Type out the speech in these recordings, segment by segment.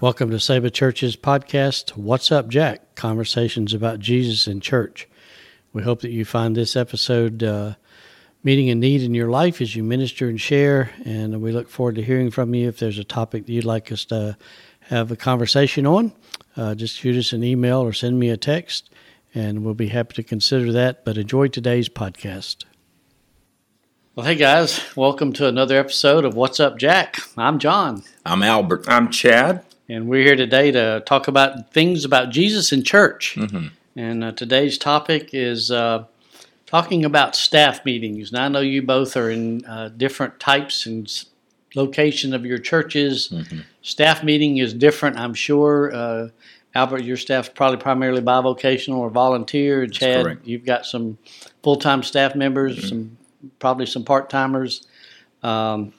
Welcome to Saba Church's podcast, What's Up, Jack? Conversations about Jesus and church. We hope that you find this episode uh, meeting a need in your life as you minister and share. And we look forward to hearing from you. If there's a topic that you'd like us to have a conversation on, uh, just shoot us an email or send me a text, and we'll be happy to consider that. But enjoy today's podcast. Well, hey guys, welcome to another episode of What's Up, Jack. I'm John. I'm Albert. I'm Chad. And we're here today to talk about things about Jesus and church. Mm-hmm. And uh, today's topic is uh, talking about staff meetings. Now, I know you both are in uh, different types and location of your churches. Mm-hmm. Staff meeting is different, I'm sure. Uh, Albert, your staff's probably primarily bivocational or volunteer. Chad, you've got some full time staff members, mm-hmm. some probably some part timers. Um,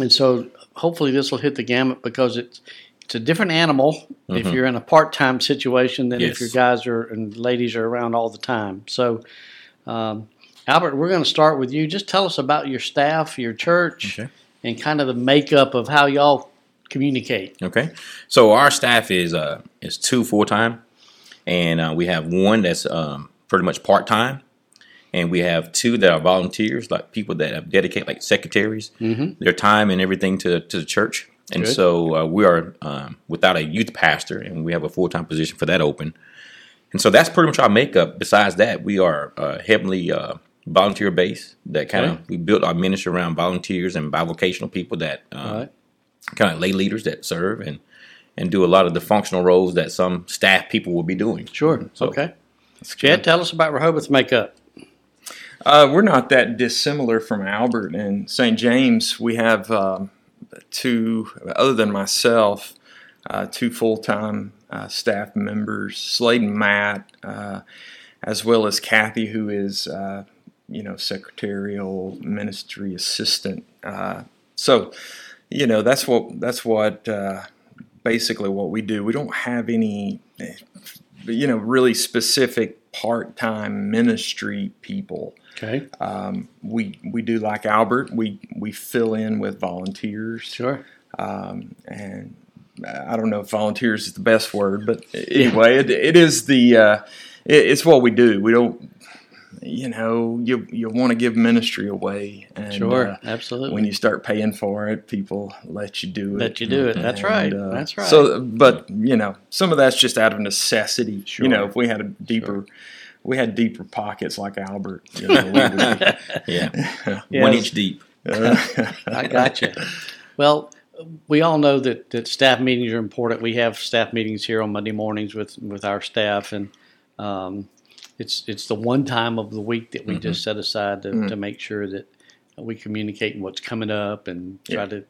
and so hopefully this will hit the gamut because it's it's a different animal mm-hmm. if you're in a part time situation than yes. if your guys are and ladies are around all the time. So, um, Albert, we're going to start with you. Just tell us about your staff, your church, okay. and kind of the makeup of how y'all communicate. Okay, so our staff is uh, is two full time, and uh, we have one that's um, pretty much part time, and we have two that are volunteers, like people that have dedicated, like secretaries, mm-hmm. their time and everything to to the church. And Good. so uh, we are um, without a youth pastor, and we have a full time position for that open. And so that's pretty much our makeup. Besides that, we are uh, heavily uh, volunteer based. That kind of right. we built our ministry around volunteers and bivocational people that um, right. kind of lay leaders that serve and and do a lot of the functional roles that some staff people will be doing. Sure. So, okay. Chad, tell us about Rehoboth's makeup. Uh, we're not that dissimilar from Albert and St. James. We have um, two, other than myself, uh, two full time uh, staff members, Slade and Matt, uh, as well as Kathy, who is, uh, you know, secretarial ministry assistant. Uh, so, you know, that's what that's what basically what we do. We don't have any, you know, really specific part time ministry people. Okay. Um, we we do like Albert. We we fill in with volunteers. Sure. Um, and I don't know if volunteers is the best word, but anyway, it, it is the uh, it, it's what we do. We don't. You know, you you want to give ministry away, and sure, uh, absolutely. When you start paying for it, people let you do it. Let you do it. That's and, right. Uh, that's right. So, but you know, some of that's just out of necessity. Sure. You know, if we had a deeper. Sure we had deeper pockets like Albert. You know, yeah, yes. one inch deep. I got you. Well, we all know that, that staff meetings are important. We have staff meetings here on Monday mornings with, with our staff, and um, it's it's the one time of the week that we mm-hmm. just set aside to, mm-hmm. to make sure that we communicate what's coming up and try yeah. to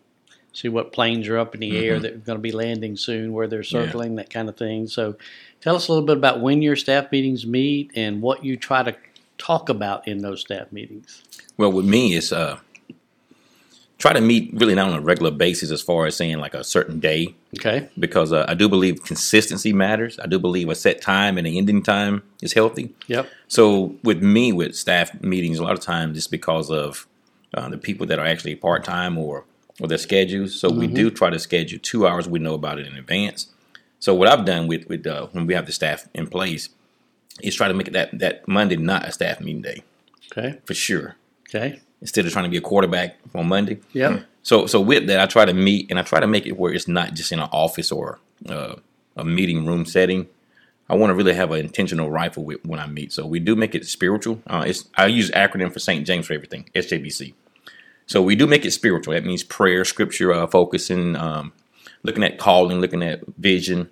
see what planes are up in the mm-hmm. air that are going to be landing soon, where they're circling, yeah. that kind of thing. So Tell us a little bit about when your staff meetings meet and what you try to talk about in those staff meetings. Well, with me, it's uh, try to meet really not on a regular basis as far as saying like a certain day. Okay. Because uh, I do believe consistency matters. I do believe a set time and an ending time is healthy. Yep. So with me, with staff meetings, a lot of times it's because of uh, the people that are actually part time or or their schedules. So mm-hmm. we do try to schedule two hours. We know about it in advance. So what I've done with with uh, when we have the staff in place is try to make that that Monday not a staff meeting day. Okay. For sure. Okay. Instead of trying to be a quarterback on Monday. Yeah. So so with that, I try to meet and I try to make it where it's not just in an office or uh, a meeting room setting. I want to really have an intentional rifle with when I meet. So we do make it spiritual. Uh, it's I use acronym for St. James for everything. SJBC. So we do make it spiritual. That means prayer, scripture, uh, focusing, um, looking at calling, looking at vision,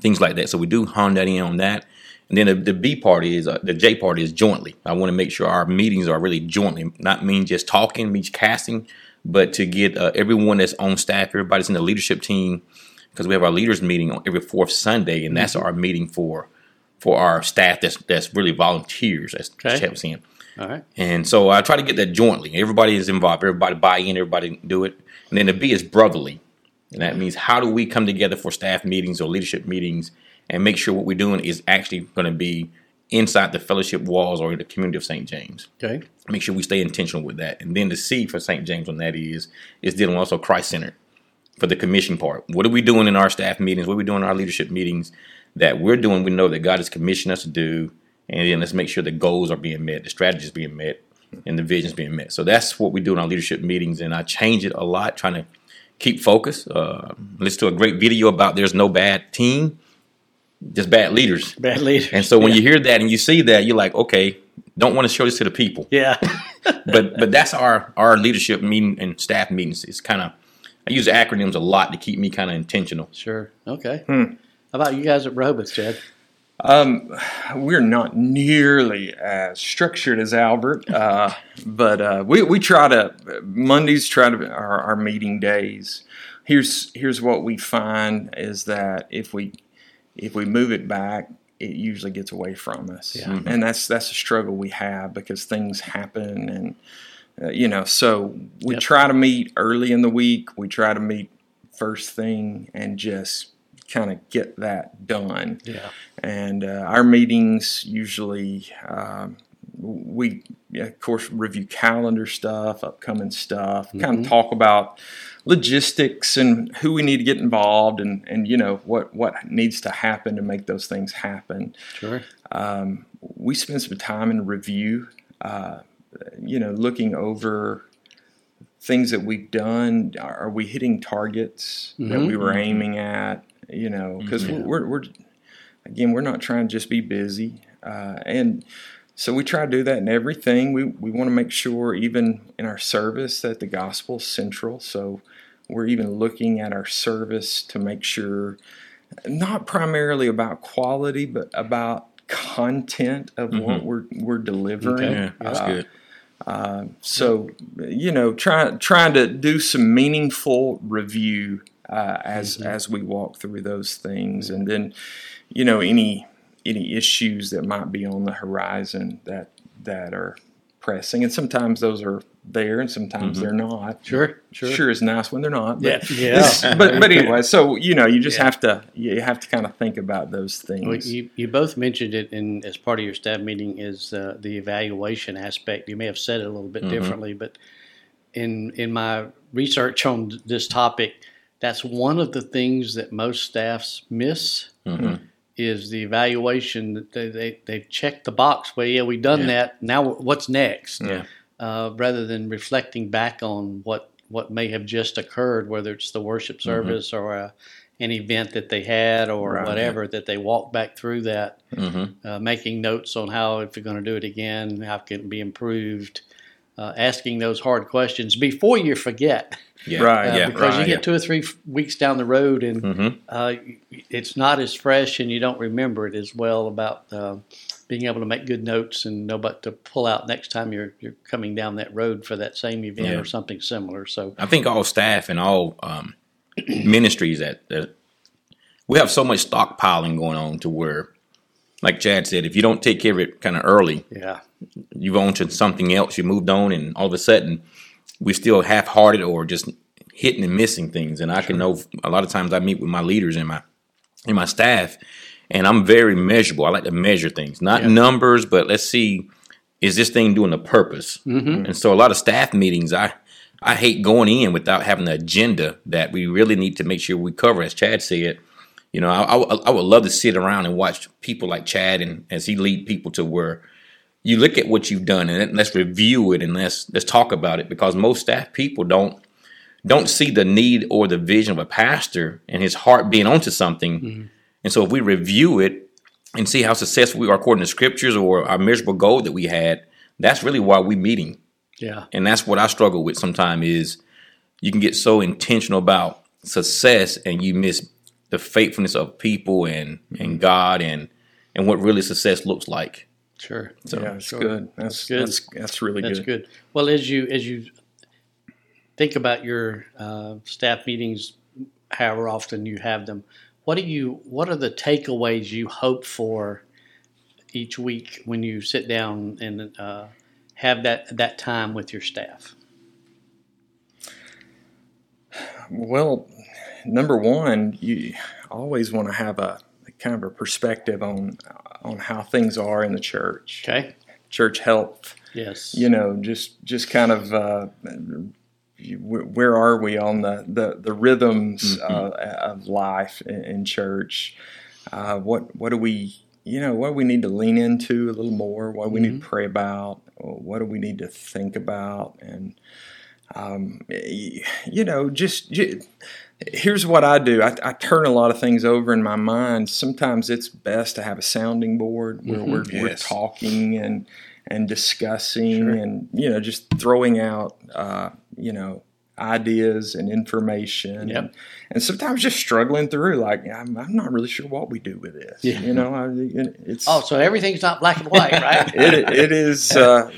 things like that. So we do hone that in on that. And then the, the B party is uh, the J party is jointly. I want to make sure our meetings are really jointly, not mean just talking, means casting, but to get uh, everyone that's on staff, everybody's in the leadership team, because we have our leaders meeting on every fourth Sunday, and that's mm-hmm. our meeting for for our staff that's that's really volunteers. As okay. Chad was saying. All right. And so I try to get that jointly. Everybody is involved. Everybody buy in. Everybody do it. And then the B is brotherly. And that means how do we come together for staff meetings or leadership meetings and make sure what we're doing is actually going to be inside the fellowship walls or in the community of St. James. Okay. Make sure we stay intentional with that. And then the C for St. James on that is is dealing also Christ centered. for the commission part. What are we doing in our staff meetings? What are we doing in our leadership meetings that we're doing? We know that God has commissioned us to do, and then let's make sure the goals are being met, the strategies being met, and the visions being met. So that's what we do in our leadership meetings, and I change it a lot, trying to keep focus. Uh, listen to a great video about there's no bad team, just bad leaders. Bad leaders. And so when yeah. you hear that and you see that, you're like, okay, don't want to show this to the people. yeah, But but that's our our leadership meeting and staff meetings. It's kind of I use acronyms a lot to keep me kind of intentional. sure. Okay. Hmm. How about you guys at Rehoboth, Chad? Um, we're not nearly as structured as Albert, uh, but uh, we we try to Mondays try to our, our meeting days. Here's here's what we find is that if we if we move it back, it usually gets away from us, Yeah. and that's that's a struggle we have because things happen and. Uh, you know, so we Yep. try to meet early in the week. We try to meet first thing and just kind of get that done Yeah. and uh, our meetings usually um, we of course review calendar stuff upcoming stuff kind of talk about logistics and who we need to get involved and and you know what what needs to happen to make those things happen Sure. um, we spend some time in review uh, you know looking over things that we've done are we hitting targets that Mhm. we were aiming at you know because Mhm. we're, we're again we're not trying to just be busy uh, and so we try to do that in everything. We, we want to make sure even in our service that the gospel is central. So we're even looking at our service to make sure not primarily about quality but about content of what we're we're delivering. Okay. Yeah, that's Uh, good. uh, so you know, trying trying to do some meaningful review uh, as as we walk through those things, and then you know any any issues that might be on the horizon that that are pressing, and sometimes those are there, and sometimes they're not. Sure. Sure. Sure is nice when they're not. But, Yeah. Yeah. but but anyway, so you know, you just Yeah. have to you have to kind of think about those things. Well, you, you both mentioned it in as part of your staff meeting is uh, the evaluation aspect. You may have said it a little bit Mhm. differently, but in in my research on this topic, that's one of the things that most staffs miss Mhm. Is the evaluation that they, they they've checked the box. Well, yeah, we've done Yeah. that. Now, what's next? Yeah. Uh, rather than reflecting back on what what may have just occurred, whether it's the worship service or a, an event that they had or Right. whatever, that they walk back through that, Mhm. uh, making notes on how if you're going to do it again, how can it be improved. Uh, asking those hard questions before you forget, Yeah. Right, uh, Yeah. because you right, get two or three f- weeks down the road and Mhm. uh, it's not as fresh and you don't remember it as well about uh, being able to make good notes and know what to pull out next time you're you're coming down that road for that same event Yeah. or something similar. So I think all staff and all um, ministries that, that we have so much stockpiling going on to where, like Chad said, if you don't take care of it kind of early, yeah, you've to something else. You moved on, and all of a sudden, we still half-hearted or just hitting and missing things. And I can know a lot of times I meet with my leaders and my and my staff, and I'm very measurable. I like to measure things, not Yeah. numbers, but let's see, is this thing doing a purpose? mm-hmm. And so a lot of staff meetings, I I hate going in without having an agenda that we really need to make sure we cover. As Chad said, you know, I, I, I would love to sit around and watch people like Chad and as he lead people to where you look at what you've done and let's review it and let's let's talk about it because most staff people don't don't see the need or the vision of a pastor and his heart being onto something. Mm-hmm. And so if we review it and see how successful we are according to scriptures or our miserable goal that we had, that's really why we meeting yeah, and that's what I struggle with sometimes is you can get so intentional about success and you miss the faithfulness of people and and mm-hmm. God and and what really success looks like. Sure. So yeah, it's Sure. good. That's good. That's that's really That's good. good. Well, as you as you think about your uh, staff meetings, however often you have them, what do you what are the takeaways you hope for each week when you sit down and uh, have that that time with your staff? Well, number one, you always want to have a, kind of a perspective on on how things are in the church, Okay. church health. Yes. You know, just just kind of uh, where are we on the the, the rhythms Mm-hmm. uh, of life in, in church? Uh, what what do we you know what we need to lean into a little more? What do we need to pray about? What do we need to think about? And um, you know, just, ju- here's what I do. I, I turn a lot of things over in my mind. Sometimes it's best to have a sounding board where we're, we're talking and and discussing and you know just throwing out uh, you know ideas and information Yep. and, and sometimes just struggling through like I'm, I'm not really sure what we do with this Yeah. you know I, it's Oh, so everything's not black and white, right? it, it is uh,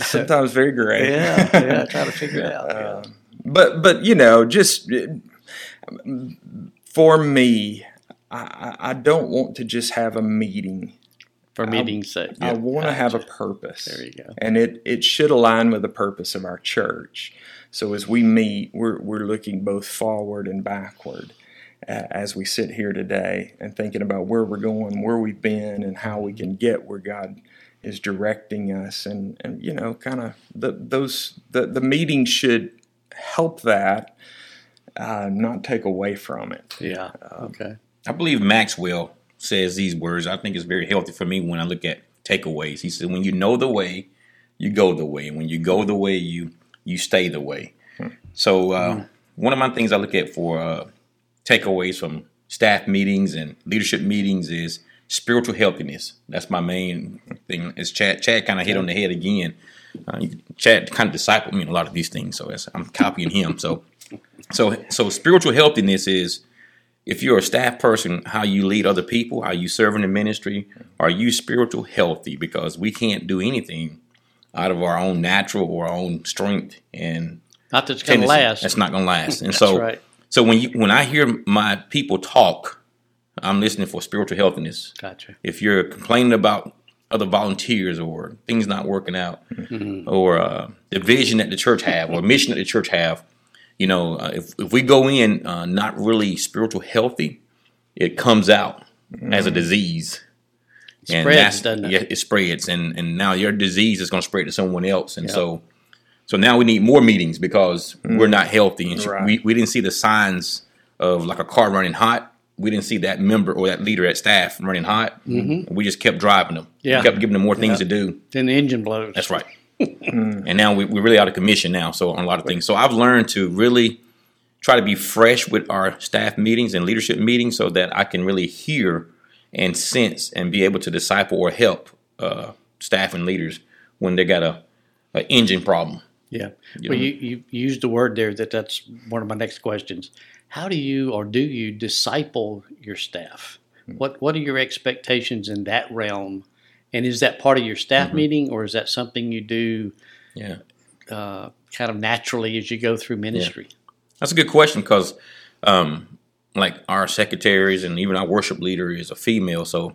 sometimes very gray yeah, yeah. Try to figure it out. uh, but but you know, just for me, I, I I don't want to just have a meeting. For meeting's sake. I want to have a purpose. There you go. And it, it should align with the purpose of our church. So as we meet, we're, we're looking both forward and backward uh, as we sit here today and thinking about where we're going, where we've been, and how we can get where God is directing us. And, and you know, kind of the, those the, the meetings should help that, uh, not take away from it. Yeah. Um, Okay. I believe Maxwell says these words. I think it's very healthy for me when I look at takeaways. He said, "When you know the way, you go the way. When you go the way, you you stay the way." So uh, one of my things I look at for uh, takeaways from staff meetings and leadership meetings is spiritual healthiness. That's my main thing. As Chad Chad kind of hit on the head again. Uh, you- Chad kind of discipled me in a lot of these things, so that's, I'm copying him. So so so spiritual healthiness is if you're a staff person, how you lead other people, how you serve in the ministry, are you spiritual healthy? Because we can't do anything out of our own natural or our own strength and Not that it's going to last. That's not going to last. And so, right. so when you when I hear my people talk, I'm listening for spiritual healthiness. Gotcha. If you're complaining about other volunteers or things not working out, Mm-hmm. or uh, the vision that the church have or mission that the church have, you know, uh, if if we go in uh, not really spiritual healthy, it comes out as a disease. And Spreads, that's- doesn't it? Yeah, it spreads, and and now your disease is going to spread to someone else, and Yep. so so now we need more meetings because we're not healthy, and Right. we we didn't see the signs of like a car running hot. We didn't see that member or that leader at staff running hot. We just kept driving them. Yeah. We kept giving them more things to do. Then the engine blows. That's right. and now we, we're really out of commission now, so on a lot of things. So I've learned to really try to be fresh with our staff meetings and leadership meetings, so that I can really hear and sense and be able to disciple or help uh, staff and leaders when they got a, a engine problem. Yeah. You well, you, you used the word there that that's one of my next questions. How do you or do you disciple your staff? Hmm. What What are your expectations in that realm? And is that part of your staff Mm-hmm. meeting, or is that something you do Yeah. uh, kind of naturally as you go through ministry? That's a good question because, um, like our secretaries and even our worship leader is a female, so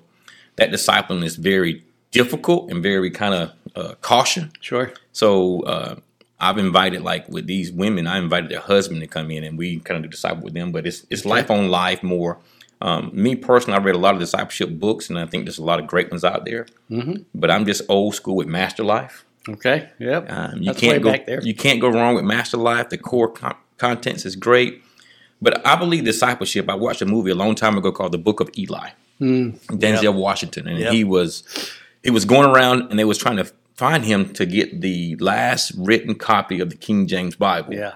that discipline is very difficult and very kind of uh, caution. Sure. So uh, I've invited like with these women, I invited their husband to come in and we kind of disciple with them. But it's it's life on life more. Um, me personally, I read a lot of discipleship books, and I think there's a lot of great ones out there. Mhm. But I'm just old school with Master Life. Okay. Yep. Um, you That's can't go back there. you can't go wrong with Master Life. The core con- contents is great. But I believe discipleship. I watched a movie a long time ago called The Book of Eli. Mm, Denzel Washington, and Yep. he was he was going around and they was trying to find him to get the last written copy of the King James Bible. yeah.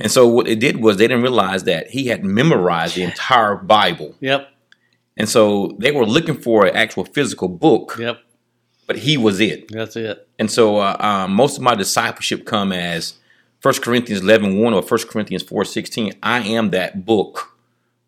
And so what they did was they didn't realize that he had memorized the entire Bible, Yep. and so they were looking for an actual physical book, Yep. but he was it. That's it. And so uh, um, most of my discipleship come as 1 Corinthians 11, 1 or 1 Corinthians 4, 16. I am that book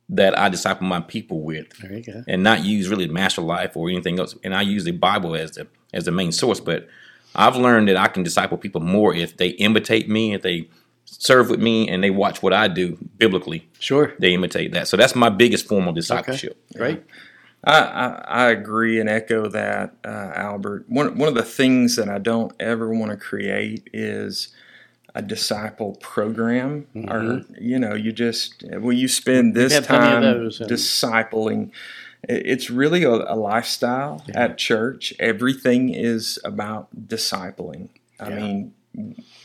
that I disciple my people with There you go. and not use really Master Life or anything else. And I use the Bible as the as the main source. But I've learned that I can disciple people more if they imitate me, if they serve with me, and they watch what I do biblically. Sure. They imitate that. So that's my biggest form of discipleship. Great. I, I, I agree and echo that, uh, Albert. One, one of the things that I don't ever want to create is a disciple program, or you know, you just well, you spend this had of time those, and- discipling. It- It's really a, a lifestyle at church. Everything is about discipling. I Yeah. mean,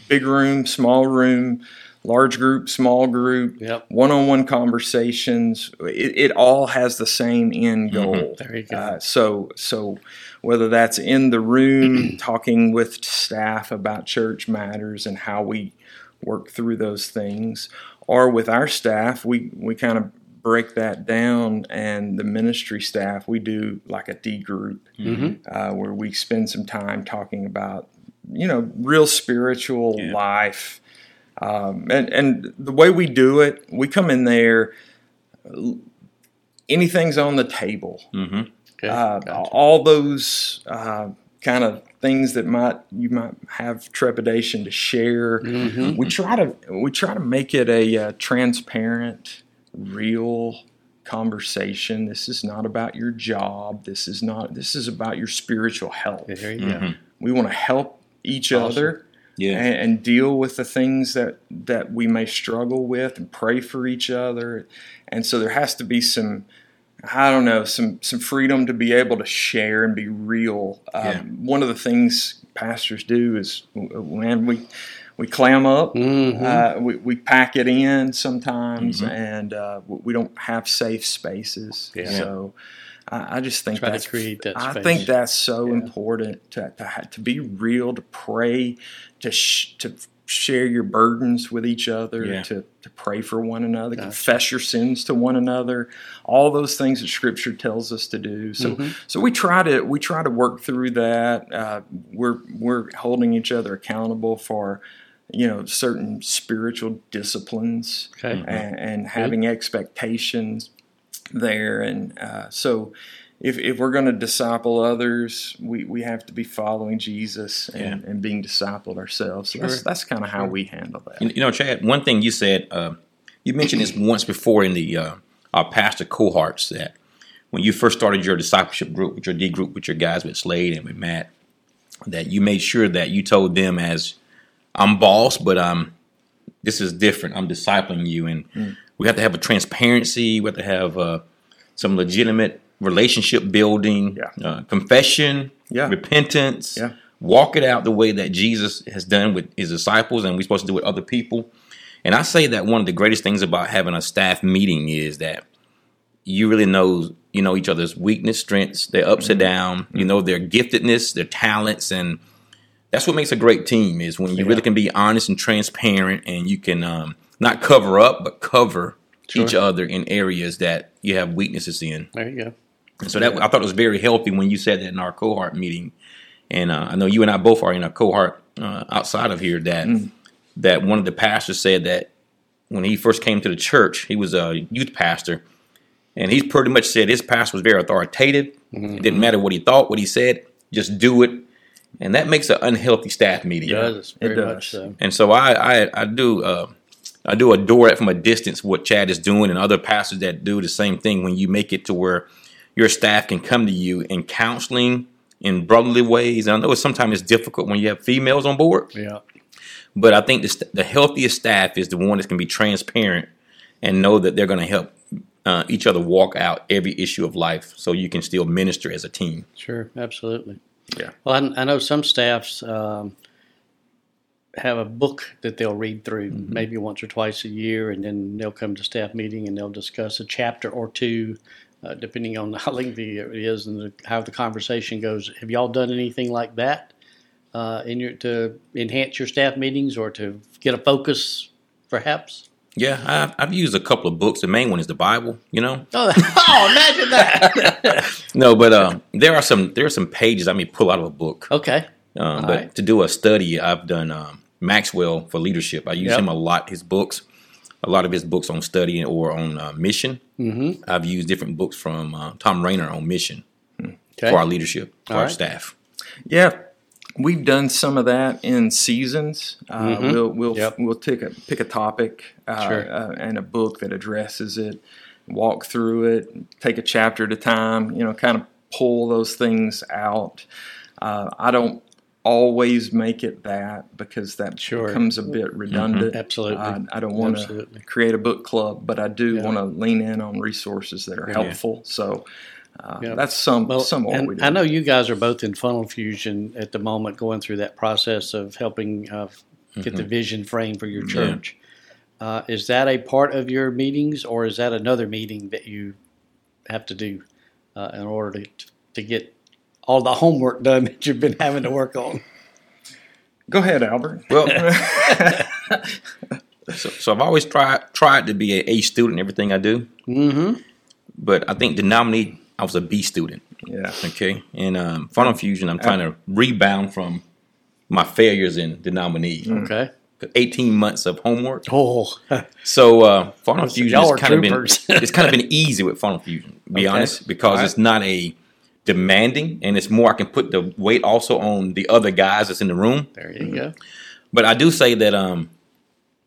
big room, small room, large group, small group, Yep. one-on-one conversations. It, it all has the same end goal. There you go. Uh, so, so whether that's in the room talking with staff about church matters and how we work through those things, or with our staff, we we kind of break that down, and the ministry staff we do like a D group Mhm. uh, where we spend some time talking about you know real spiritual Yeah. life. Um, and and the way we do it, we come in there. Anything's on the table hmm Okay. uh, Gotcha. all those uh, kind of things that might you might have trepidation to share. Mhm. We try to we try to make it a uh, transparent, real conversation. This is not about your job. This is not. This is about your spiritual health. There you go. Mhm. We want to help each Awesome. other Yeah. and, and deal with the things that that we may struggle with and pray for each other and so there has to be some i don't know some some freedom to be able to share and be real um, Yeah. one of the things pastors do is when we we clam up Mhm. uh, we, we pack it in sometimes Mhm. and uh, we we don't have safe spaces Yeah. so I I just think Try to that's create that I think that's so Yeah. important to to, to be real, to pray, to sh- to share your burdens with each other, Yeah. to to pray for one another, Gotcha. confess your sins to one another. All those things that Scripture tells us to do. So Mhm. so we try to we try to work through that. Uh, we're we're holding each other accountable for you know certain spiritual disciplines Okay. and, and having expectations there. And uh, so, if, if we're going to disciple others, we, we have to be following Jesus and, and being discipled ourselves. So that's Sure. that's kind of how Sure. we handle that. You you know, Chad, one thing you said, uh, you mentioned this once before in the uh, our pastor cohorts that when you first started your discipleship group with your D group with your guys with Slade and with Matt, that you made sure that you told them as I'm boss, but um, this is different. I'm discipling you, and we have to have a transparency. We have to have uh, some legitimate relationship building, Yeah. uh, confession, Yeah. repentance, Yeah. walk it out the way that Jesus has done with his disciples, and we're supposed to do with other people. And I say that one of the greatest things about having a staff meeting is that you really know you know each other's weakness, strengths, their ups and down. You know their giftedness, their talents, and that's what makes a great team. Is when you really can be honest and transparent, and you can um, not cover up but cover each other in areas that you have weaknesses in. There you go. And so that I thought it was very healthy when you said that in our cohort meeting. And uh, I know you and I both are in a cohort uh, outside of here that that one of the pastors said that when he first came to the church, he was a youth pastor, and he's pretty much said his pastor was very authoritative. It didn't matter what he thought, what he said, just do it, and that makes an unhealthy staff meeting. It does. Very does. much so. And so I I, I do uh, I do adore it from a distance what Chad is doing and other pastors that do the same thing when you make it to where your staff can come to you in counseling in brotherly ways. and I know sometimes it's difficult when you have females on board, Yeah. but I think the, st- the healthiest staff is the one that can be transparent and know that they're going to help uh, each other walk out every issue of life so you can still minister as a team. Sure. Absolutely. Yeah. Well, I, I know some staffs um, have a book that they'll read through Mm-hmm. maybe once or twice a year, and then they'll come to staff meeting and they'll discuss a chapter or two, uh, depending on how lengthy it is and the, how the conversation goes. Have y'all done anything like that uh, in your to enhance your staff meetings or to get a focus, perhaps? Yeah, I've, I've used a couple of books. The main one is the Bible, you know. Oh, oh imagine that. No, but um, there are some there are some pages I may pull out of a book. okay. Um, but right. to do a study, I've done um, Maxwell for leadership. I use Yep. him a lot. His books, a lot of his books on study or on uh, mission. Mm-hmm. I've used different books from uh, Thom Rainer on mission Okay. for our leadership, for All our right. staff. Yeah, we've done some of that in seasons. Uh, Mhm. We'll we'll Yep. we'll take a pick a topic uh, Sure. uh, and a book that addresses it, walk through it, take a chapter at a time. You know, kind of pull those things out. Uh, I don't always make it that because that Sure. becomes a bit redundant. Absolutely. I, I don't want to create a book club, but I do Yeah. want to lean in on resources that are Yeah. helpful. So Uh, Yeah. That's some Well, somewhat what and. I know you guys are both in funnel fusion at the moment, going through that process of helping uh, get the vision frame for your Mm-hmm. Yeah. church. Uh, is that a part of your meetings, or is that another meeting that you have to do uh, in order to to get all the homework done that you've been having to work on? Go ahead, Albert. Well, so, so I've always tried tried to be a A student in everything I do, Mm-hmm. but I think the nominee I was a B student. yeah. Okay, and um, funnel fusion, I'm trying to rebound from my failures in the nominee. Okay. 18 months of homework. Oh, So uh, funnel fusion y'all has are kind of been troopers. it's kind of been easy with funnel fusion, to be Okay. honest, because Alright. it's not a demanding and it's more I can put the weight also on the other guys that's in the room. there you go. But I do say that um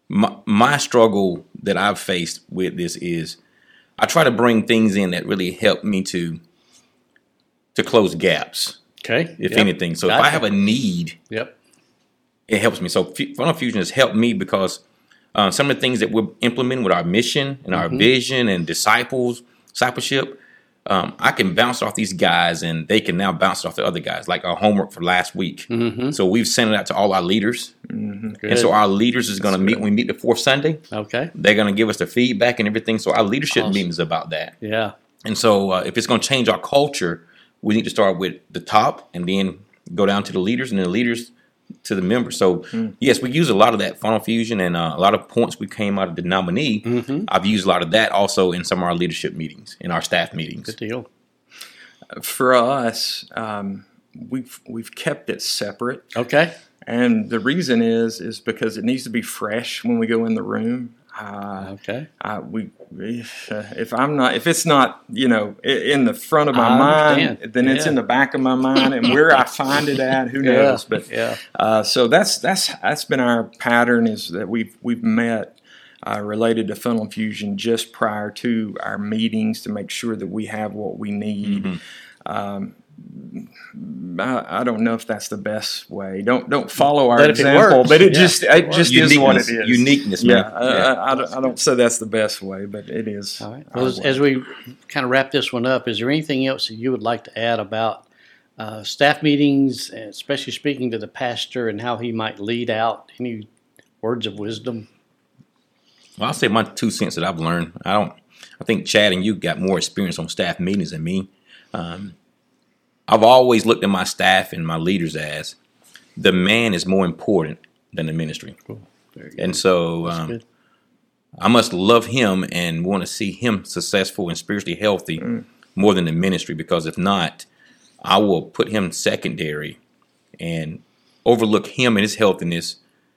my, my struggle that I've faced with this is I try to bring things in that really help me to to close gaps, Okay. if Yep. anything. So if I have a need Yep. it helps me. So Fu- Funnel Fusion has helped me because uh, some of the things that we're implementing with our mission and our vision and disciples discipleship, um, I can bounce off these guys and they can now bounce off the other guys. Like our homework for last week. So we've sent it out to all our leaders, and so our leaders is going to meet. We meet the fourth Sunday, Okay. they're going to give us the feedback and everything. So our leadership Awesome. meetings about that. Yeah. And so, uh, if it's going to change our culture, we need to start with the top and then go down to the leaders and then the leaders to the members. So, yes, we use a lot of that funnel fusion and uh, a lot of points we came out of the nominee. I've used a lot of that also in some of our leadership meetings, in our staff meetings. Good deal. For us, um, we've we've kept it separate, Okay. and the reason is is because it needs to be fresh when we go in the room. Uh, Okay. I, we, if, uh, if I'm not, if it's not, you know, in the front of my I mind, understand. then it's in the back of my mind, and where I find it at, who knows? But yeah. uh, so that's that's that's been our pattern is that we've we've met uh, related to funnel fusion just prior to our meetings to make sure that we have what we need. Um, I, I don't know if that's the best way. Don't don't follow our But if it example, but it yeah, just it it works. just is what it Uniqueness- is. yeah. I, Yeah. I, I, don't, I don't say that's the best way, but it is. All right. Well, as, as we kind of wrap this one up, is there anything else that you would like to add about uh, staff meetings, especially speaking to the pastor and how he might lead out? Any words of wisdom? Well, I'll say my two cents that I've learned. I don't. I think Chad and you got more experience on staff meetings than me. Um, I've always looked at my staff and my leaders as the man is more important than the ministry, good. and so um. I must love him and want to see him successful and spiritually healthy more than the ministry. Because if not, I will put him secondary and overlook him and his healthiness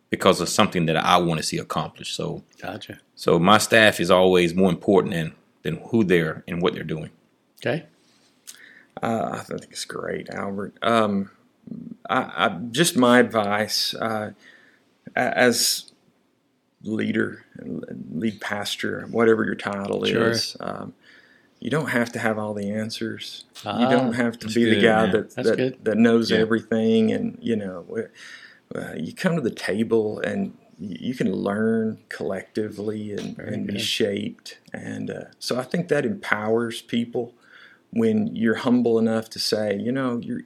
because of something that I want to see accomplished. So. Gotcha. So my staff is always more important than than who they're and what they're doing. Okay. Uh, I think it's great, Albert. Um, I, I, just my advice uh, as leader, lead pastor, whatever your title Sure. is. Um, you don't have to have all the answers. you Ah, don't have to be the guy man. that That's that, good. that knows Yeah. everything, and you know, uh, you come to the table and you you can learn collectively and, and be shaped. And uh, so I think that empowers people when you're humble enough to say, you know, you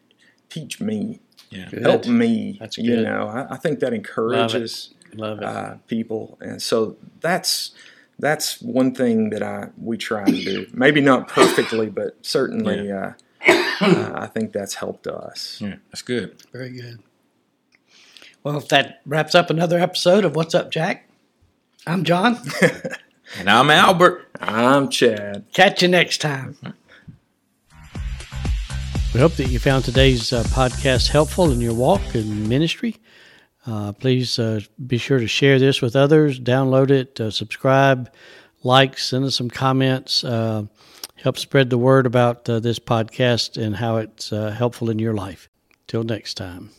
teach me, Yeah. Help me. That's You know, I, I think that encourages Love it. uh, people, and so that's that's one thing that I we try to do. Maybe not perfectly, but certainly uh, uh, I think that's helped us. Yeah, that's good. Very good. Well, if that wraps up another episode of What's Up, Jack, I'm John. And I'm Albert. I'm Chad. Catch you next time. We hope that you found today's uh, podcast helpful in your walk in ministry. Uh, please uh, be sure to share this with others, download it, uh, subscribe, like, send us some comments. Uh, help spread the word about uh, this podcast and how it's helpful in your life. Till next time.